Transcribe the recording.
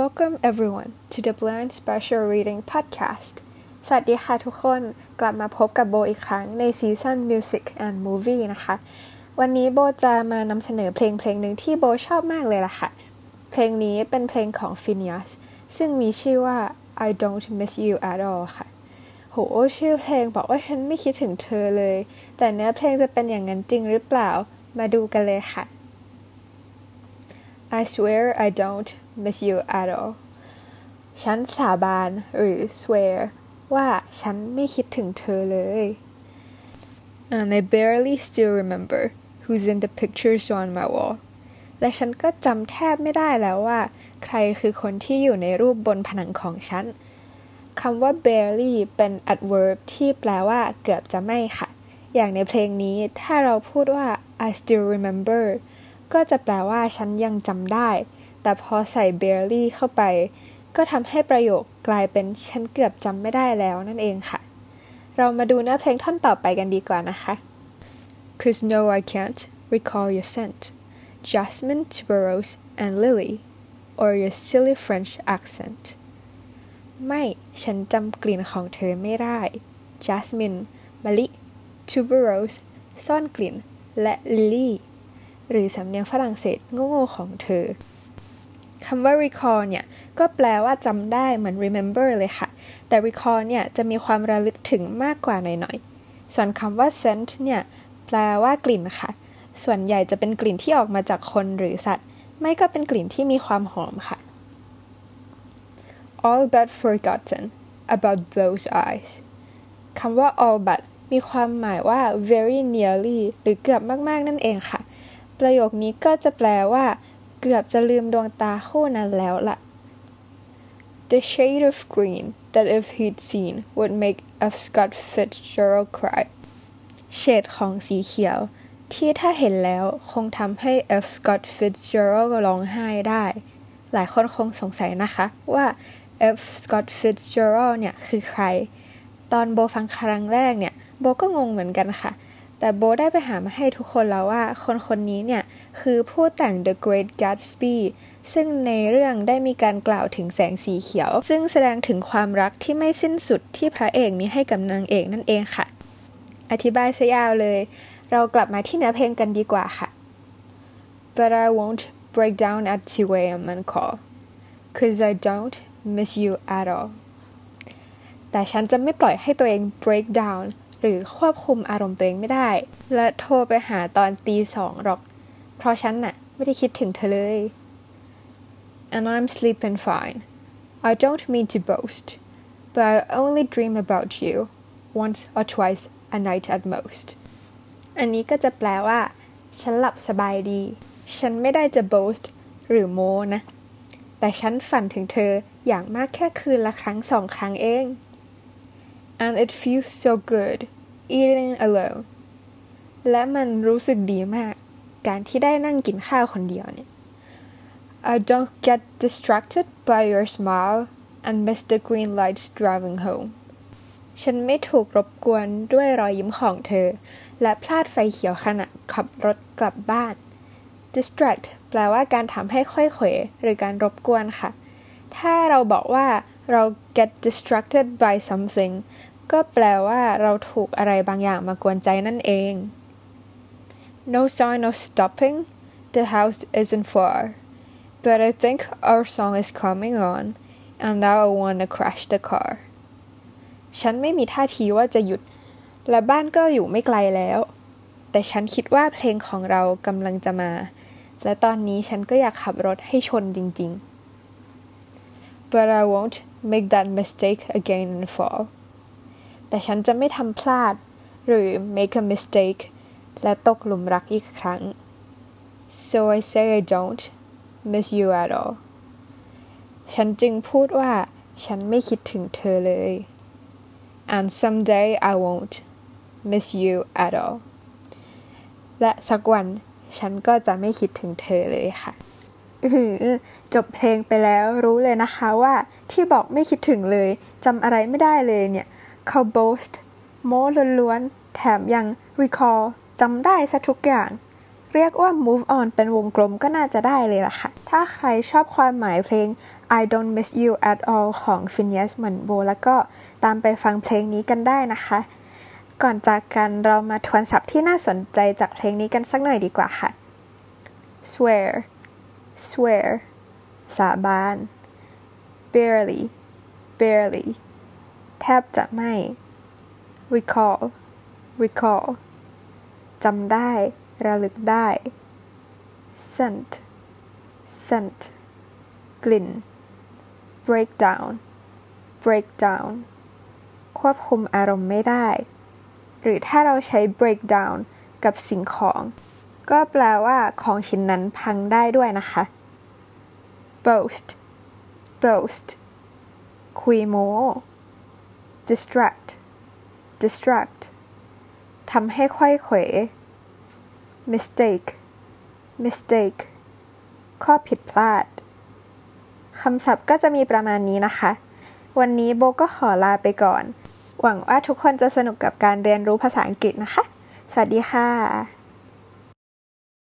Welcome everyone to the Learn Special Reading Podcast สวัสดีค่ะทุกคนกลับมาพบกับโบอีกครั้งในซีซั่น Music and Movie นะคะ วันนี้โบจะมานำเสนอเพลงเพลงหนึ่งที่โบชอบมากเลยล่ะค่ะ เพลงนี้เป็นเพลงของ Phineas ซึ่งมีชื่อว่า I Don't Miss You at All ค่ะ โห ชื่อเพลงบอกว่าฉันไม่คิดถึงเธอเลย แต่เนื้อเพลงจะเป็นอย่างนั้นจริงหรือเปล่า มาดูกันเลยค่ะ I swear I don't miss you at all ฉันสาบานหรือ swear ว่าฉันไม่คิดถึงเธอเลย and I barely still remember who's in the pictures on my wall และฉันก็จำแทบไม่ได้แล้วว่า ใครคือคนที่อยู่ในรูปบนผนังของฉันคำว่า barely เป็น adverb ที่แปลว่าเกือบจะไม่ค่ะ อย่างในเพลงนี้ถ้าเราพูดว่า I still remember ก็จะแปลว่าฉันยังจำได้ แต่พอใส่ barely เข้าไป ก็ทำให้ประโยคกลายเป็นฉันเกือบจำไม่ได้แล้วนั่นเองค่ะ เรามาดูเนื้อเพลงท่อนต่อไปกันดีกว่านะคะ Cause no I can't recall your scent Jasmine tuberose and lily or your silly French accent ไม่ฉันจำกลิ่นของเธอไม่ได้ Jasmine มะลิ tuberose ซ่อนกลิ่น และ lily หรือสำเนียงฝรั่งเศสโง่ๆของเธอคำว่า recall เนี่ยก็แปลว่าจำได้เหมือน remember เลยค่ะ แต่ recall เนี่ยจะมีความระลึกถึงมากกว่าหน่อยๆ ส่วนคำว่า scent เนี่ยแปลว่ากลิ่นค่ะ ส่วนใหญ่จะเป็นกลิ่นที่ออกมาจากคนหรือสัตว์ ไม่ก็เป็นกลิ่นที่มีความหอมค่ะ all but forgotten about those eyes คำว่า all but มีความหมายว่า very nearly หรือเกือบมากๆ นั่นเองค่ะ ประโยคนี้ก็จะแปลว่า เกือบจะลืมดวงตาคู่นั้นแล้วละ The shade of green that if he'd seen would make F. Scott Fitzgerald cry เฉดของสีเขียว ที่ถ้าเห็นแล้วคงทำให้ F. Scott Fitzgerald ร้องไห้ได้ หลายคนคงสงสัยนะคะว่า F. Scott Fitzgerald เนี่ยคือใคร ตอนโบฟังครั้งแรกเนี่ย โบก็งงเหมือนกันค่ะ แต่โบได้ไปหามาให้ทุกคนแล้วว่าคนคนนี้เนี่ย คือผู้แต่ง The Great Gatsby ซึ่งในเรื่องได้มีการกล่าวถึงแสงสีเขียว ซึ่งแสดงถึงความรักที่ไม่สิ้นสุดที่พระเอกมีให้กับนางเอกนั่นเองค่ะ อธิบายซะยาวเลย เรากลับมาที่เนื้อเพลงกันดีกว่าค่ะ But I won't break down at 2 a.m. and call cause I don't miss you at all แต่ฉันจะไม่ปล่อยให้ตัวเอง break down หรือควบคุมอารมณ์ตัวเองไม่ได้ และโทรไปหาตอนตีสองหรอก เพราะฉันน่ะไม่ได้คิดถึงเธอเลย and I'm sleeping fine I don't mean to boast but I only dream about you once or twice a night at most อันนี้ก็จะแปลว่า ฉันหลับสบายดี ฉันไม่ได้จะ boast หรือโมนะ แต่ฉันฝันถึงเธออย่างมากแค่คืนละครั้งสองครั้งเอง and it feels so good eating alone และมันรู้สึกดีมาก การที่ได้นั่งกินข้าวคนเดียวเนี่ย I don't get distracted by your smile and miss the green lights driving home ฉันไม่ถูกรบกวนด้วยรอยยิ้มของเธอ และพลาดไฟเขียวขณะขับรถกลับบ้าน distract แปลว่าการทำให้ค่อยเขวหรือการรบกวนค่ะ ถ้าเราบอกว่าเรา get distracted by something ก็แปลว่าเราถูกอะไรบางอย่างมากวนใจนั่นเอง No sign of stopping the house isn't far but I think our song is coming on and now I wanna crash the car ฉันไม่มีท่าทีว่าจะหยุด และบ้านก็อยู่ไม่ไกลแล้ว แต่ฉันคิดว่าเพลงของเรากำลังจะมา และตอนนี้ฉันก็อยากขับรถให้ชนจริงๆ but I won't make that mistake again in the fall แต่ฉันจะไม่ทำพลาด หรือ make a mistake และตกหลุมรักอีกครั้ง so I say I don't miss you at all ฉันจึงพูดว่าฉันไม่คิดถึงเธอเลย and someday I won't miss you at all และสักวันฉันก็จะไม่คิดถึงเธอเลยค่ะจบเพลงไปแล้วรู้เลยนะคะว่าที่บอกไม่คิดถึงเลยจำอะไรไม่ได้เลยเนี่ย เขา boast โม้ล้วนๆ แถมยัง recall จำได้ซะทุกอย่าง เรียกว่า move on เป็นวงกลมก็น่าจะได้เลยล่ะค่ะ ถ้าใครชอบความหมายเพลง I don't miss you at all ของ Phineas เหมือนโบ แล้วก็ตามไปฟังเพลงนี้กันได้นะคะ ก่อนจากกันเรามาทวนศัพท์ที่น่าสนใจจากเพลงนี้กันสักหน่อยดีกว่าค่ะ swear swear สาบาน barely barely แทบจะไม่ recall recall จำได้ ระลึกได้ scent scent กลิ่น breakdown breakdown ควบคุมอารมณ์ไม่ได้ หรือถ้าเราใช้ breakdown กับสิ่งของ ก็แปลว่าของชิ้นนั้นพังได้ด้วยนะคะ boast boast คุยโม้ distract distract ทำให้ค่อยเขว mistake mistake ข้อผิดพลาด คำศัพท์ก็จะมีประมาณนี้นะคะ วันนี้โบก็ขอลาไปก่อน หวังว่าทุกคนจะสนุกกับการเรียนรู้ภาษาอังกฤษนะคะ สวัสดีค่ะ